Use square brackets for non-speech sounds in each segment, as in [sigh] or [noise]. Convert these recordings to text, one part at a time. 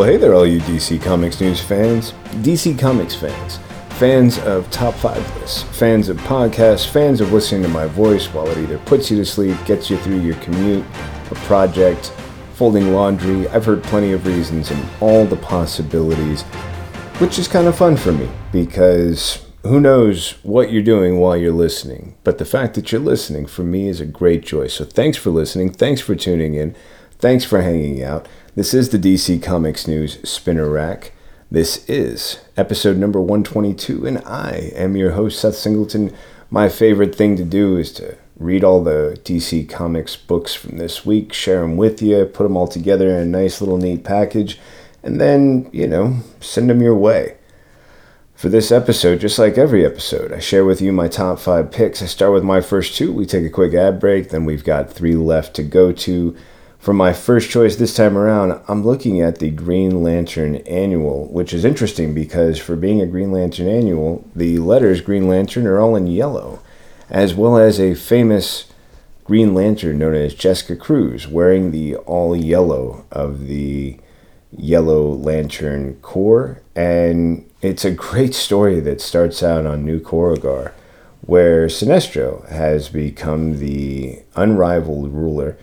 Well, hey there, all you DC Comics News fans, DC Comics fans, fans of top five lists, fans of podcasts, fans of listening to my voice while it either puts you to sleep, gets you through your commute, a project, folding laundry. I've heard plenty of reasons and all the possibilities, which is kind of fun for me because who knows what you're doing while you're listening. But the fact that you're listening for me is a great joy. So thanks for listening. Thanks for tuning in. Thanks for hanging out. This is the DC Comics News Spinner Rack. This is episode number 122, and I am your host, Seth Singleton. My favorite thing to do is to read all the DC Comics books from this week, share them with you, put them all together in a nice little neat package, and then, you know, send them your way. For this episode, just like every episode, I share with you my top five picks. I start with my first two. We take a quick ad break, then we've got three left to go to. For my first choice this time around, I'm looking at the Green Lantern Annual, which is interesting because for being a Green Lantern Annual, the letters Green Lantern are all in yellow, as well as a famous Green Lantern known as Jessica Cruz wearing the all yellow of the Yellow Lantern Corps. And it's a great story that starts out on New Korugar, where Sinestro has become the unrivaled ruler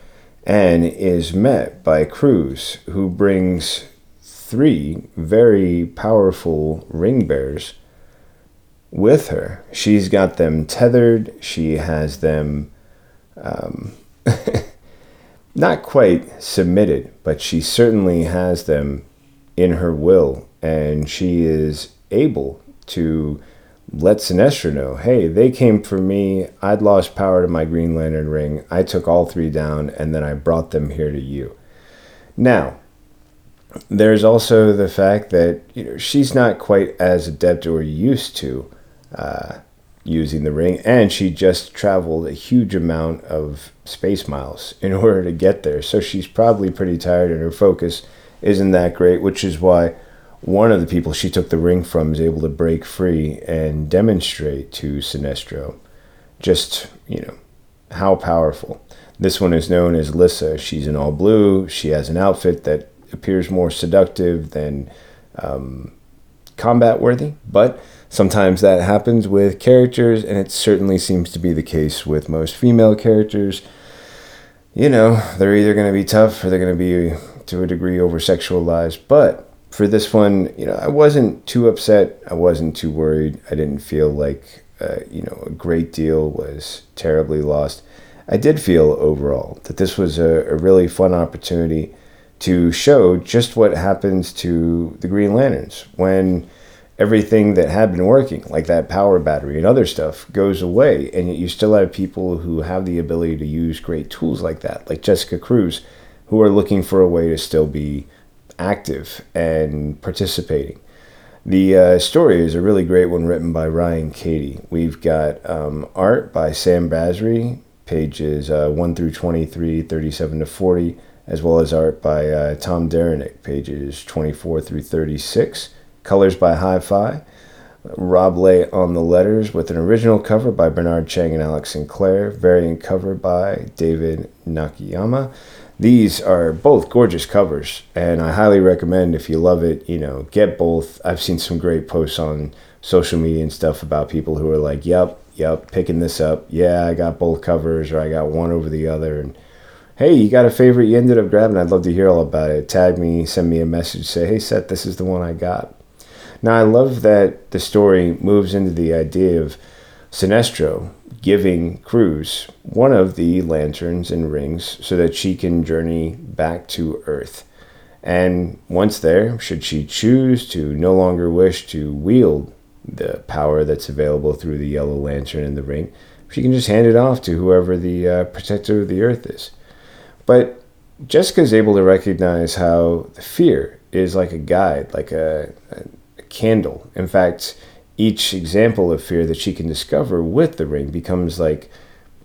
and is met by Cruz, who brings three very powerful ring bears with her. She's got them tethered, she has them um, [laughs] not quite submitted, but she certainly has them in her will, and she is able to let Sinestro know, hey, they came for me. I'd lost power to my Green Lantern ring. I took all three down, and then I brought them here to you. Now, there's also the fact that you know she's not quite as adept or used to uh, using the ring, and she just traveled a huge amount of space miles in [laughs] order to get there. So she's probably pretty tired, and her focus isn't that great, which is why one of the people she took the ring from is able to break free and demonstrate to Sinestro just, you know, how powerful. This one is known as Lissa. She's in all blue. She has an outfit that appears more seductive than um, combat worthy, but sometimes that happens with characters, and it certainly seems to be the case with most female characters. You know, they're either going to be tough or they're going to be to a degree over sexualized, but for this one, you know, I wasn't too upset. I wasn't too worried. I didn't feel like, uh, you know, a great deal was terribly lost. I did feel overall that this was a, a really fun opportunity to show just what happens to the Green Lanterns when everything that had been working, like that power battery and other stuff, goes away, and yet you still have people who have the ability to use great tools like that, like Jessica Cruz, who are looking for a way to still be active and participating. The uh, story is a really great one written by Ryan Cady. We've got um, art by Sami Basri, pages uh, 1 through 23, 37 to 40, as well as art by uh, Tom Derenick, pages 24 through 36. Colors by Hi Fi. Rob Leigh on the letters with an original cover by Bernard Chang and Alex Sinclair, variant cover by David Nakayama. These are both gorgeous covers, and I highly recommend if you love it, you know, get both. I've seen some great posts on social media and stuff about people who are like, "Yep, yep, picking this up. Yeah, I got both covers, or I got one over the other." And hey, you got a favorite you ended up grabbing? I'd love to hear all about it. Tag me, send me a message, say, "Hey, Seth, this is the one I got." Now, I love that the story moves into the idea of Sinestro giving Cruz one of the lanterns and rings so that she can journey back to Earth. And once there, should she choose to no longer wish to wield the power that's available through the yellow lantern and the ring, she can just hand it off to whoever the uh, protector of the Earth is. But Jessica's able to recognize how the fear is like a guide, like a, a candle. In fact, each example of fear that she can discover with the ring becomes like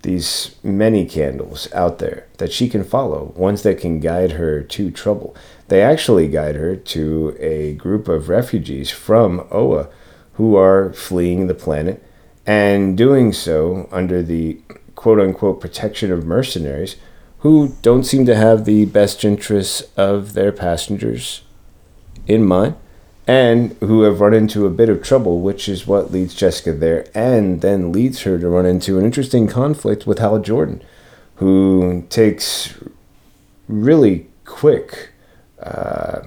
these many candles out there that she can follow, ones that can guide her to trouble. They actually guide her to a group of refugees from Oa who are fleeing the planet and doing so under the quote unquote protection of mercenaries who don't seem to have the best interests of their passengers in mind and who have run into a bit of trouble, which is what leads Jessica there, and then leads her to run into an interesting conflict with Hal Jordan, who takes really quick. Uh,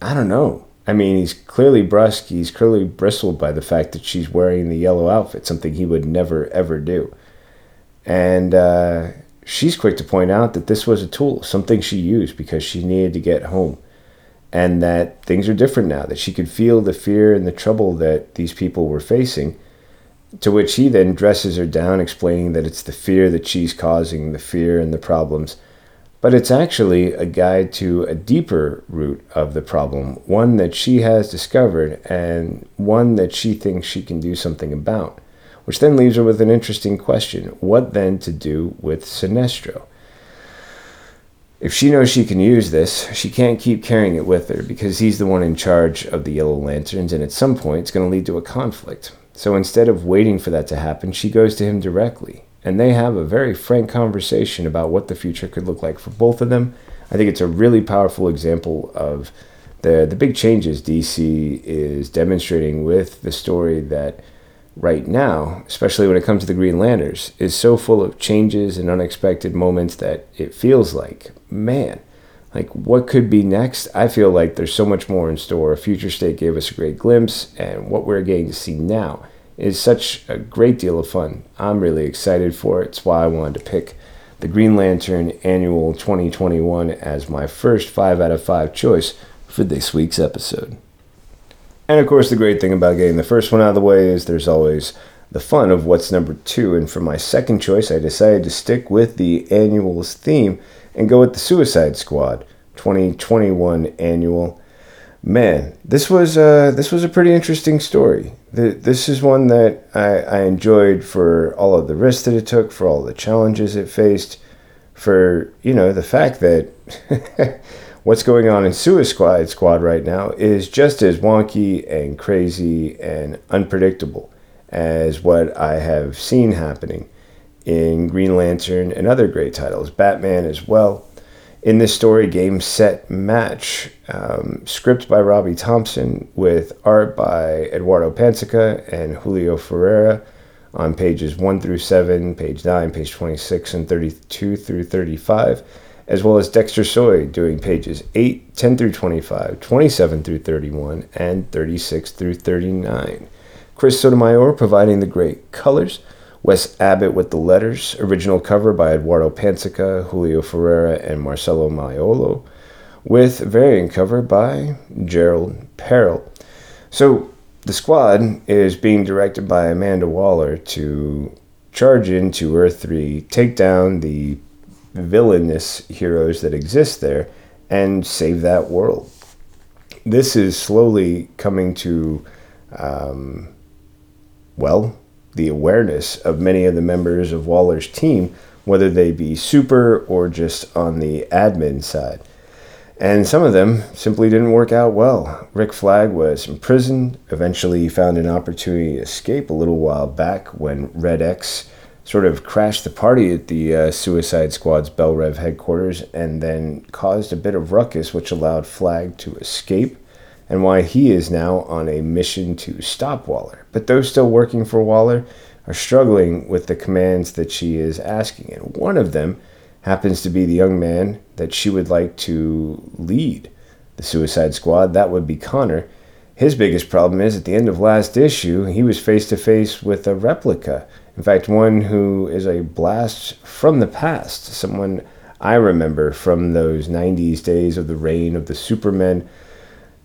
I don't know. I mean, he's clearly brusque. He's clearly bristled by the fact that she's wearing the yellow outfit, something he would never, ever do. And uh, she's quick to point out that this was a tool, something she used because she needed to get home and that things are different now, that she could feel the fear and the trouble that these people were facing. To which he then dresses her down, explaining that it's the fear that she's causing, the fear and the problems. But it's actually a guide to a deeper root of the problem, one that she has discovered and one that she thinks she can do something about. Which then leaves her with an interesting question what then to do with Sinestro? If she knows she can use this, she can't keep carrying it with her because he's the one in charge of the Yellow Lanterns, and at some point it's going to lead to a conflict. So instead of waiting for that to happen, she goes to him directly, and they have a very frank conversation about what the future could look like for both of them. I think it's a really powerful example of the the big changes DC is demonstrating with the story that right now, especially when it comes to the Green Lanterns, is so full of changes and unexpected moments that it feels like, man, like what could be next? I feel like there's so much more in store. Future State gave us a great glimpse, and what we're getting to see now is such a great deal of fun. I'm really excited for it. It's why I wanted to pick the Green Lantern Annual 2021 as my first 5 out of 5 choice for this week's episode. And of course, the great thing about getting the first one out of the way is there's always the fun of what's number two. And for my second choice, I decided to stick with the annual's theme and go with the Suicide Squad 2021 annual. Man, this was uh, this was a pretty interesting story. The, this is one that I, I enjoyed for all of the risks that it took, for all the challenges it faced, for you know the fact that [laughs] what's going on in Suicide Squad right now is just as wonky and crazy and unpredictable as what I have seen happening in Green Lantern and other great titles, Batman as well. In this story, game set match, um, script by Robbie Thompson with art by Eduardo Pansica and Julio Ferreira on pages 1 through 7, page 9, page 26, and 32 through 35 as well as Dexter Soy doing pages 8, 10 through 25, 27 through 31, and 36 through 39. Chris Sotomayor providing the great colors, Wes Abbott with the letters, original cover by Eduardo Pansica, Julio Ferreira, and Marcelo Maiolo, with variant cover by Gerald Parel. So the squad is being directed by Amanda Waller to charge into Earth 3, take down the villainous heroes that exist there and save that world. This is slowly coming to, um, well, the awareness of many of the members of Waller's team, whether they be super or just on the admin side. And some of them simply didn't work out well. Rick Flag was imprisoned, eventually he found an opportunity to escape a little while back when Red X sort of crashed the party at the uh, Suicide Squad's Belle Reve headquarters and then caused a bit of ruckus, which allowed Flag to escape, and why he is now on a mission to stop Waller. But those still working for Waller are struggling with the commands that she is asking, and one of them happens to be the young man that she would like to lead the Suicide Squad. That would be Connor. His biggest problem is at the end of last issue, he was face to face with a replica in fact, one who is a blast from the past, someone I remember from those 90s days of the reign of the Supermen.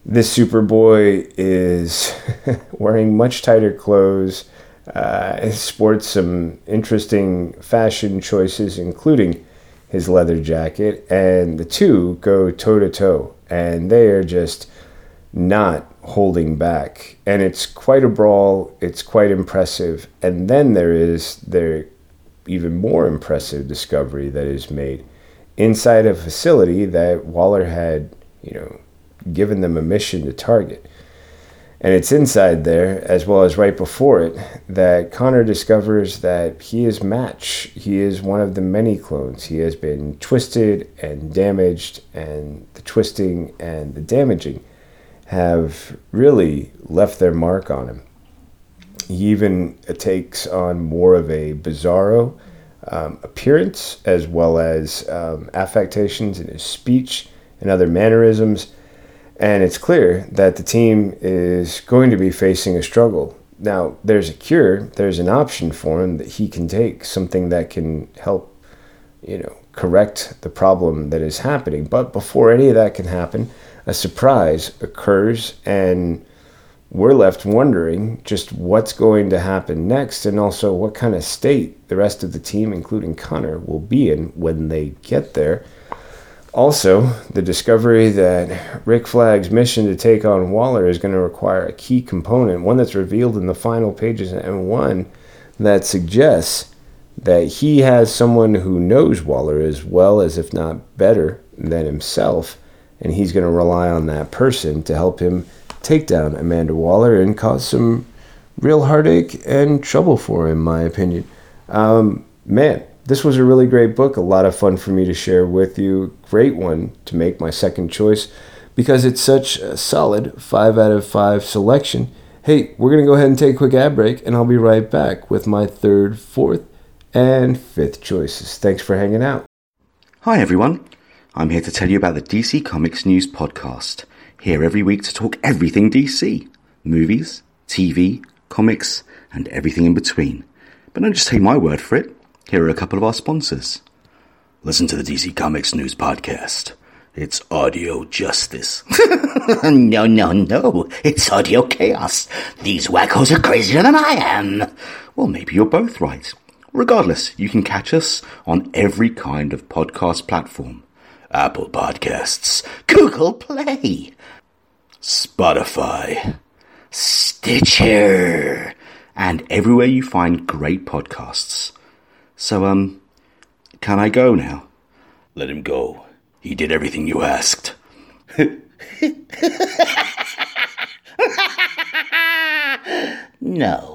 This Superboy is [laughs] wearing much tighter clothes, uh, sports some interesting fashion choices, including his leather jacket, and the two go toe to toe, and they are just not holding back. And it's quite a brawl, it's quite impressive. And then there is their even more impressive discovery that is made inside a facility that Waller had, you know, given them a mission to target. And it's inside there, as well as right before it, that Connor discovers that he is Match. He is one of the many clones. He has been twisted and damaged, and the twisting and the damaging have really left their mark on him. He even takes on more of a bizarro um, appearance as well as um, affectations in his speech and other mannerisms. And it's clear that the team is going to be facing a struggle. Now, there's a cure, there's an option for him that he can take, something that can help, you know, correct the problem that is happening. But before any of that can happen, a surprise occurs and we're left wondering just what's going to happen next and also what kind of state the rest of the team, including Connor, will be in when they get there. Also, the discovery that Rick Flag's mission to take on Waller is going to require a key component, one that's revealed in the final pages, and one that suggests that he has someone who knows Waller as well as, if not better, than himself, and he's going to rely on that person to help him take down Amanda Waller and cause some real heartache and trouble for him, in my opinion. Um, man, this was a really great book, a lot of fun for me to share with you. Great one to make my second choice because it's such a solid 5 out of 5 selection. Hey, we're going to go ahead and take a quick ad break, and I'll be right back with my third, fourth, and fifth choices. Thanks for hanging out. Hi, everyone. I'm here to tell you about the DC Comics News Podcast. Here every week to talk everything DC movies, TV, comics, and everything in between. But don't just take my word for it. Here are a couple of our sponsors. Listen to the DC Comics News Podcast. It's audio justice. [laughs] no, no, no. It's audio chaos. These wackos are crazier than I am. Well, maybe you're both right. Regardless, you can catch us on every kind of podcast platform. Apple Podcasts, Google Play, Spotify, Stitcher, and everywhere you find great podcasts. So, um, can I go now? Let him go. He did everything you asked. [laughs] no.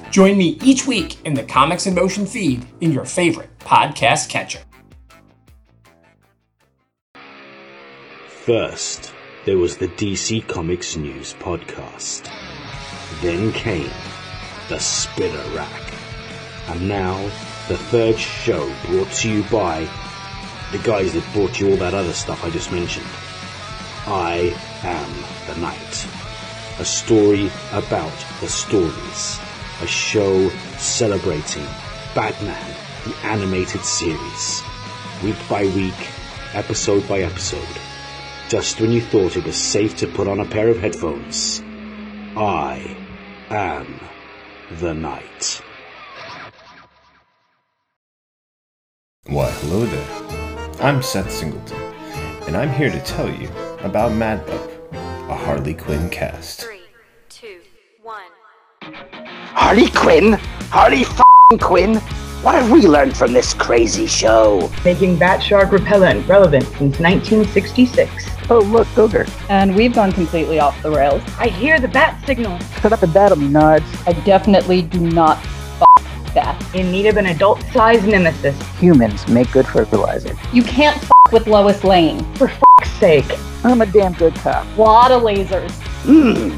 Join me each week in the Comics in Motion feed in your favorite podcast catcher. First, there was the DC Comics News podcast. Then came the Spinner Rack. And now, the third show brought to you by the guys that brought you all that other stuff I just mentioned. I Am the Night. A story about the stories. A show celebrating Batman, the animated series. Week by week, episode by episode. Just when you thought it was safe to put on a pair of headphones. I am the night. Why, hello there. I'm Seth Singleton, and I'm here to tell you about Mad a Harley Quinn cast. Three. Harley Quinn? Harley f***ing Quinn? What have we learned from this crazy show? making bat shark repellent relevant since 1966. Oh, look, Googer. and we've gone completely off the rails. I hear the bat signal. Put up and a data, nuts. I definitely do not f- that. In need of an adult-sized nemesis. Humans make good fertilizer. You can't f- with Lois Lane. For f***'s sake. I'm a damn good cop. A Lot of lasers. Mmm.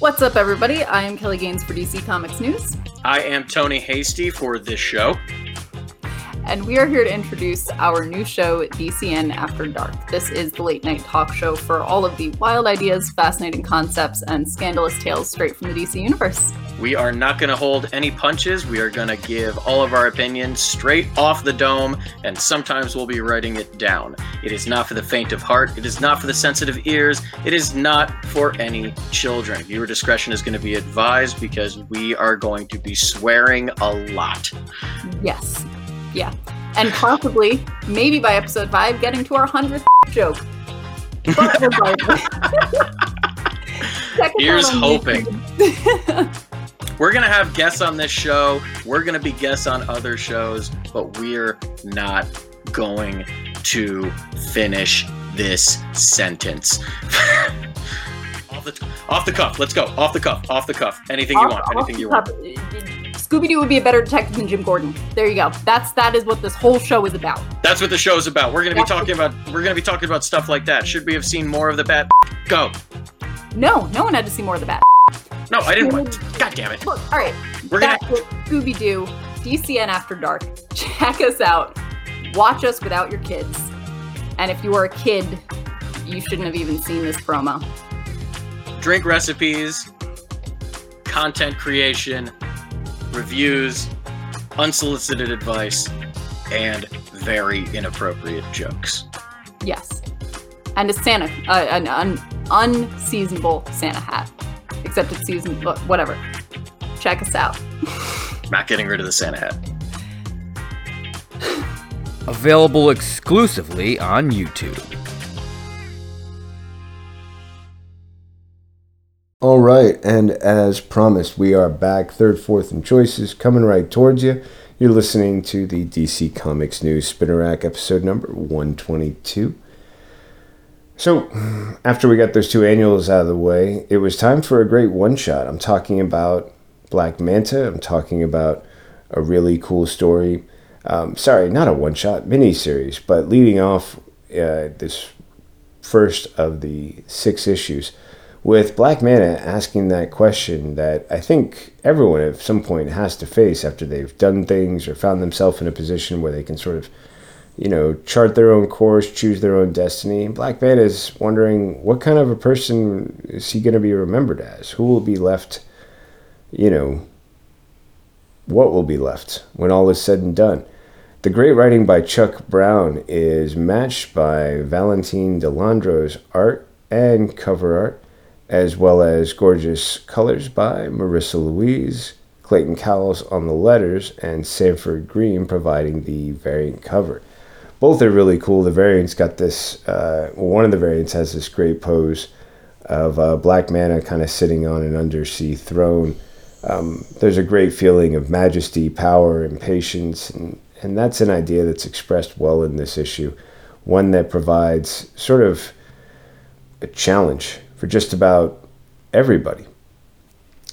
What's up, everybody? I am Kelly Gaines for DC Comics News, I am Tony Hasty for this show. and we are here to introduce our new show, DCN After Dark. This is the late night talk show for all of the wild ideas, fascinating concepts, and scandalous tales straight from the DC Universe. We are not going to hold any punches. We are going to give all of our opinions straight off the dome, and sometimes we'll be writing it down. It is not for the faint of heart. It is not for the sensitive ears. It is not for any children. Viewer discretion is going to be advised because we are going to be swearing a lot. Yes. Yeah. And possibly, maybe by episode 5, getting to our 100th [laughs] joke. But regardless. Check us Here's hoping. [laughs] We're going to have guests on this show. We're going to be guests on other shows, but we're not going to finish this sentence. [laughs] off, the, off the cuff. Let's go. Off the cuff. Off the cuff. Anything you want. Anything you want. Scooby Doo would be a better detective than Jim Gordon. There you go. That's that is what this whole show is about. That's what the show is about. We're going to be That's talking about we're going to be talking about stuff like that. Should we have seen more of the bat? Go. No, no one had to see more of the bat. No, I didn't want. God damn it. Look, all right. We're gonna. Scooby Doo, DCN After Dark. [laughs] Check us out. Watch us without your kids. And if you are a kid, you shouldn't have even seen this promo. drink recipes, content creation, reviews, unsolicited advice, and very inappropriate jokes. Yes. And a Santa, uh, an un- unseasonable Santa hat. Except it's season, uh, whatever. Check us out. Not getting rid of the Santa hat. Available exclusively on YouTube. All right, and as promised, we are back, third, fourth, and choices coming right towards you. You're listening to the DC Comics News Spinner Rack episode number 122. So, after we got those two annuals out of the way, it was time for a great one shot. I'm talking about Black Manta, I'm talking about a really cool story. Um, sorry, not a one shot, mini series, but leading off uh, this first of the six issues with Black Manta asking that question that I think everyone at some point has to face after they've done things or found themselves in a position where they can sort of, you know, chart their own course, choose their own destiny. Black Manta is wondering what kind of a person is he going to be remembered as? Who will be left, you know, what will be left when all is said and done? The great writing by Chuck Brown is matched by Valentine De Landro's art and cover art as well as gorgeous colors by Marissa Louise, Clayton Cowles on the letters, and Sanford Greene providing the variant cover. Both are really cool. The variants got this, uh, one of the variants has this great pose of uh, Black Manta kind of sitting on an undersea throne. Um, there's a great feeling of majesty, power, and patience, and, and that's an idea that's expressed well in this issue. One that provides sort of a challenge for just about everybody.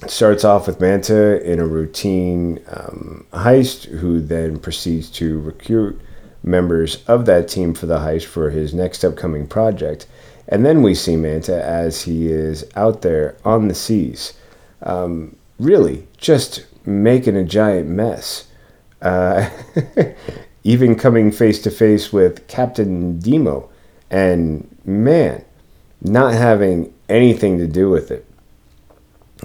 It starts off with Manta in a routine um, heist, who then proceeds to recruit members of that team for the heist for his next upcoming project. And then we see Manta as he is out there on the seas, um, really just making a giant mess. Uh, [laughs] even coming face to face with Captain Demo, and man, not having anything to do with it.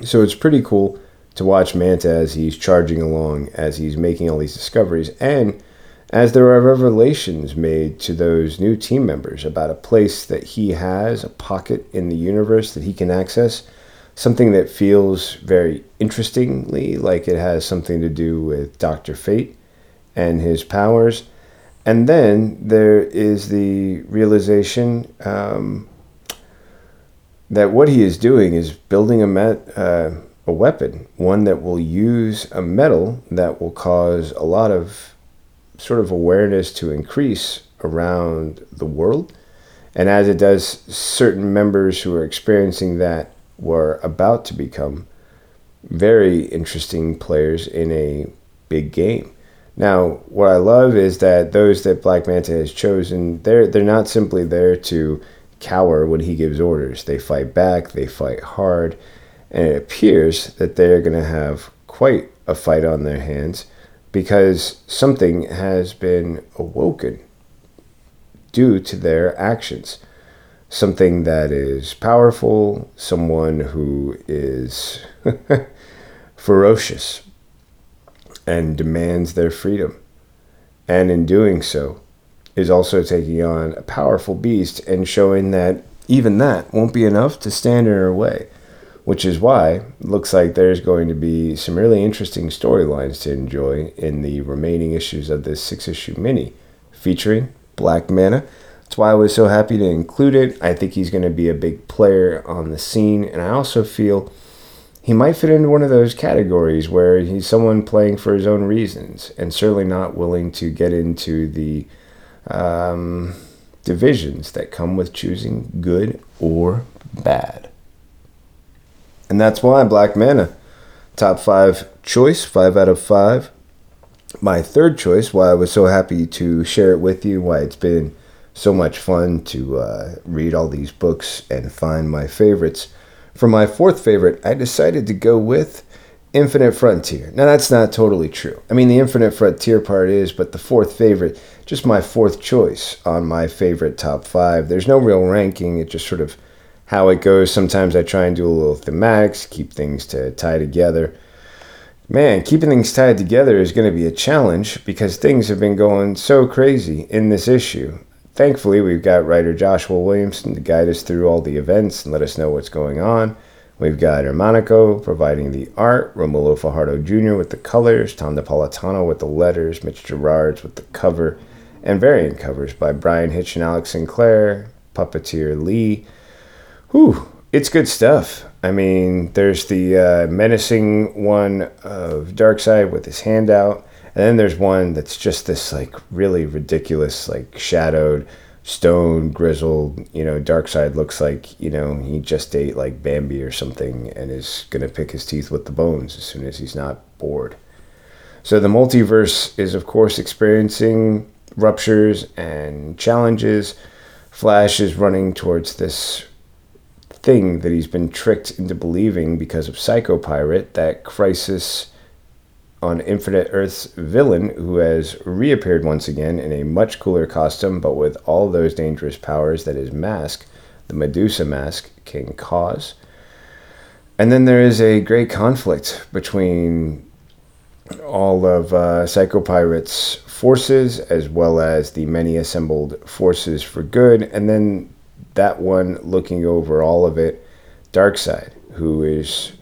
So it's pretty cool to watch Manta as he's charging along, as he's making all these discoveries, and as there are revelations made to those new team members about a place that he has, a pocket in the universe that he can access, something that feels very interestingly like it has something to do with Dr. Fate and his powers. And then there is the realization um, that what he is doing is building a met, uh, a weapon, one that will use a metal that will cause a lot of sort of awareness to increase around the world. And as it does, certain members who are experiencing that were about to become very interesting players in a big game. Now, what I love is that those that Black Manta has chosen, they're they're not simply there to cower when he gives orders. They fight back, they fight hard, and it appears that they're going to have quite a fight on their hands because something has been awoken due to their actions. Something that is powerful, someone who is [laughs] ferocious and demands their freedom. And in doing so, is also taking on a powerful beast and showing that even that won't be enough to stand in her way. Which is why looks like there's going to be some really interesting storylines to enjoy in the remaining issues of this six issue mini featuring Black Manta. That's why I was so happy to include it. I think he's going to be a big player on the scene, and I also feel he might fit into one of those categories where he's someone playing for his own reasons and certainly not willing to get into the um, divisions that come with choosing good or bad. And that's why Black Manta, top five choice, five out of five. My third choice, why I was so happy to share it with you, why it's been so much fun to uh, read all these books and find my favorites for my fourth favorite, I decided to go with Infinite Frontier. Now, that's not totally true. I mean, the Infinite Frontier part is, but the fourth favorite, just my fourth choice on my favorite top five. There's no real ranking, it just sort of how it goes. Sometimes I try and do a little thematics, keep things to tie together. Man, keeping things tied together is going to be a challenge because things have been going so crazy in this issue. Thankfully, we've got writer Joshua Williamson to guide us through all the events and let us know what's going on. We've got Xermanico providing the art, Romulo Fajardo Jr. with the colors, Tom Napolitano with the letters, Mitch Gerads with the cover, and variant covers by Bryan Hitch and Alex Sinclair, Puppeteer Lee. Whew, it's good stuff. I mean, there's the uh, menacing one of Darkseid with his hand out. And then there's one that's just this like really ridiculous, like shadowed, stone, grizzled, you know, Darkseid looks like, you know, he just ate like Bambi or something and is gonna pick his teeth with the bones as soon as he's not bored. So the multiverse is of course experiencing ruptures and challenges. Flash is running towards this thing that he's been tricked into believing because of Psycho Pirate that Crisis on Infinite Earth's villain, who has reappeared once again in a much cooler costume, but with all those dangerous powers that his mask, the Medusa mask, can cause. And then there is a great conflict between all of uh, Psycho Pirate's forces, as well as the many assembled forces for good, and then that one looking over all of it, Darkseid, who is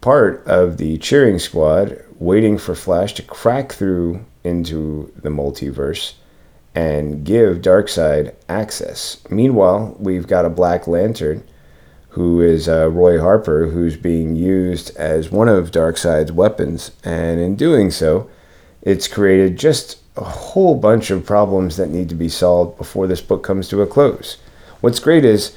part of the cheering squad waiting for Flash to crack through into the multiverse and give Darkseid access. Meanwhile, we've got a Black Lantern who is uh, Roy Harper, who's being used as one of Darkseid's weapons, and in doing so, it's created just a whole bunch of problems that need to be solved before this book comes to a close. What's great is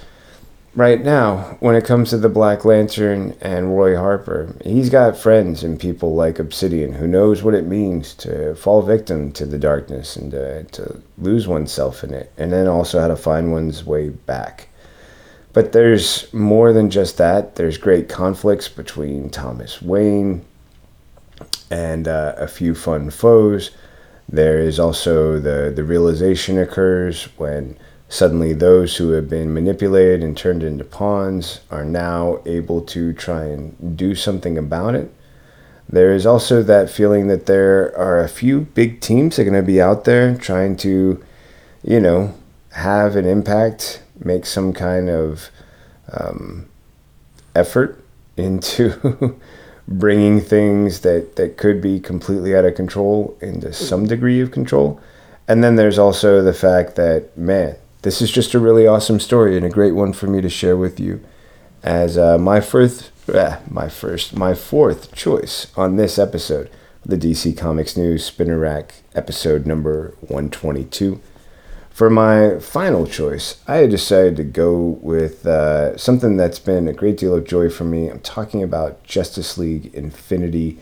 right now, when it comes to the Black Lantern and Roy Harper, he's got friends and people like Obsidian who knows what it means to fall victim to the darkness and to, to lose oneself in it, and then also how to find one's way back. But there's more than just that. There's great conflicts between Thomas Wayne and uh, a few fun foes. There is also the, the realization occurs when Suddenly, those who have been manipulated and turned into pawns are now able to try and do something about it. There is also that feeling that there are a few big teams that are going to be out there trying to, you know, have an impact, make some kind of um, effort into [laughs] bringing things that, that could be completely out of control into some degree of control. And then there's also the fact that, man, this is just a really awesome story and a great one for me to share with you. as uh, my first, uh, my first, my fourth choice on this episode of the DC Comics News Spinner Rack, episode number 122. For my final choice, I decided to go with uh, something that's been a great deal of joy for me. I'm talking about Justice League Infinity.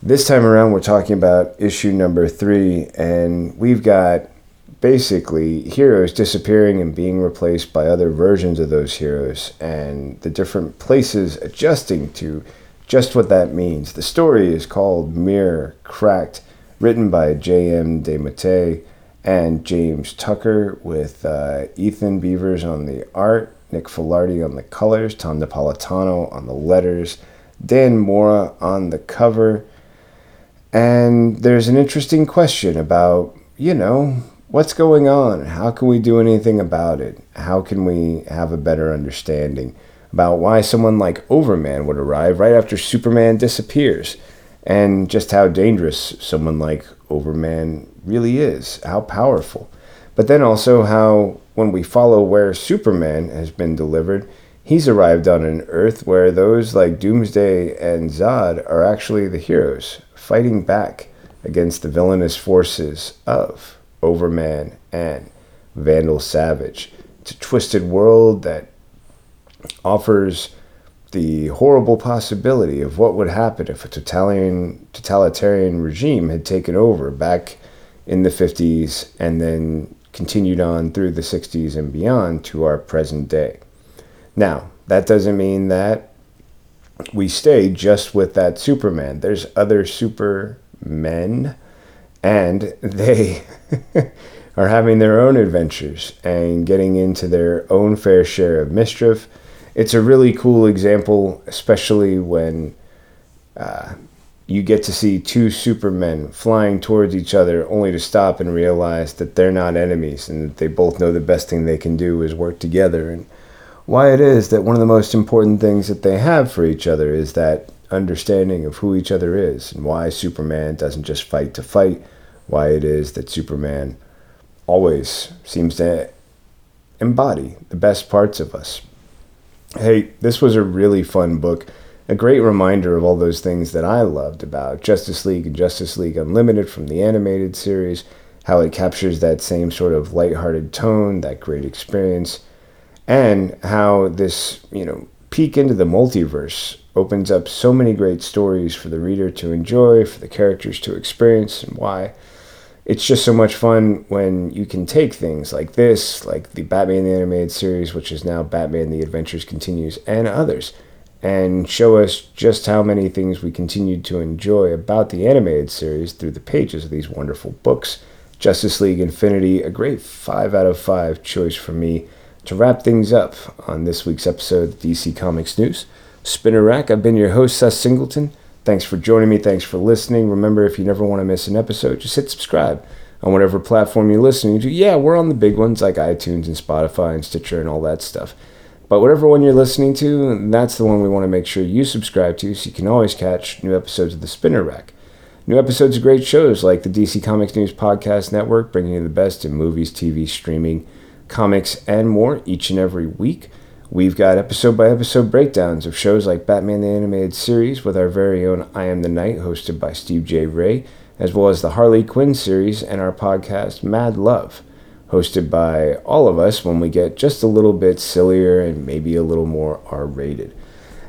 This time around, we're talking about issue number three, and we've got basically heroes disappearing and being replaced by other versions of those heroes, and the different places adjusting to just what that means. The story is called Mirror Cracked, written by J.M. DeMatteis and James Tucker, with uh, Ethan Beavers on the art, Nick Filardi on the colors, Tom Napolitano on the letters, Dan Mora on the cover. And there's an interesting question about, you know, what's going on? How can we do anything about it? How can we have a better understanding about why someone like Overman would arrive right after Superman disappears? And just how dangerous someone like Overman really is, how powerful. But then also how, when we follow where Superman has been delivered, he's arrived on an Earth where those like Doomsday and Zod are actually the heroes, fighting back against the villainous forces of Overman and Vandal Savage. It's a twisted world that offers the horrible possibility of what would happen if a totalitarian, totalitarian regime had taken over back in the 50s and then continued on through the 60s and beyond to our present day. Now, that doesn't mean that we stay just with that Superman. There's other supermen, and they [laughs] are having their own adventures and getting into their own fair share of mischief. It's a really cool example, especially when uh, you get to see two supermen flying towards each other only to stop and realize that they're not enemies and that they both know the best thing they can do is work together and why it is that one of the most important things that they have for each other is that understanding of who each other is and why Superman doesn't just fight to fight, why it is that Superman always seems to embody the best parts of us. Hey, this was a really fun book. A great reminder of all those things that I loved about Justice League and Justice League Unlimited from the animated series, how it captures that same sort of lighthearted tone, that great experience and how this, you know, peek into the multiverse opens up so many great stories for the reader to enjoy, for the characters to experience, and why it's just so much fun when you can take things like this, like the Batman the Animated Series, which is now Batman the Adventures Continues, and others, and show us just how many things we continued to enjoy about the animated series through the pages of these wonderful books. Justice League Infinity, a great 5 out of 5 choice for me to wrap things up on this week's episode of DC Comics News. Spinner Rack, I've been your host, Seth Singleton. Thanks for joining me. Thanks for listening. Remember, if you never want to miss an episode, just hit subscribe on whatever platform you're listening to. Yeah, we're on the big ones like iTunes and Spotify and Stitcher and all that stuff. But whatever one you're listening to, that's the one we want to make sure you subscribe to so you can always catch new episodes of the Spinner Rack. New episodes of great shows like the DC Comics News Podcast Network, bringing you the best in movies, TV, streaming, comics, and more each and every week. We've got episode by episode breakdowns of shows like Batman the Animated Series with our very own I Am the Night, hosted by Steve J. Ray, as well as the Harley Quinn series and our podcast Mad Love, hosted by all of us when we get just a little bit sillier and maybe a little more R rated.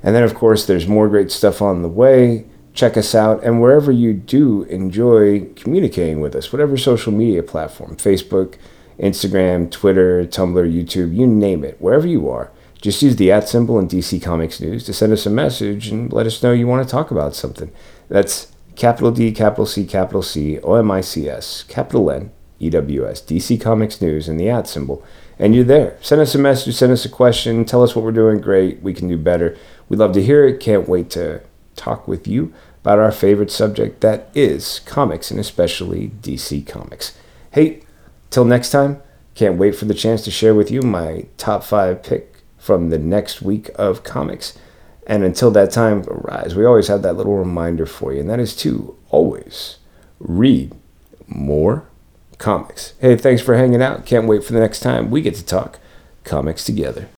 And then, of course, there's more great stuff on the way. Check us out, and wherever you do enjoy communicating with us, whatever social media platform Facebook, Instagram, Twitter, Tumblr, YouTube, you name it, wherever you are. Just use the at symbol in DC Comics News to send us a message and let us know you want to talk about something. That's capital D, capital C, capital C, O M I C S, capital N, E W S, DC Comics News, and the at symbol. And you're there. Send us a message, send us a question, tell us what we're doing great, we can do better. We'd love to hear it. Can't wait to talk with you about our favorite subject that is comics and especially DC Comics. Hey, Till next time, can't wait for the chance to share with you my top five pick from the next week of comics. And until that time arrives, we always have that little reminder for you, and that is to always read more comics. Hey, thanks for hanging out. Can't wait for the next time we get to talk comics together.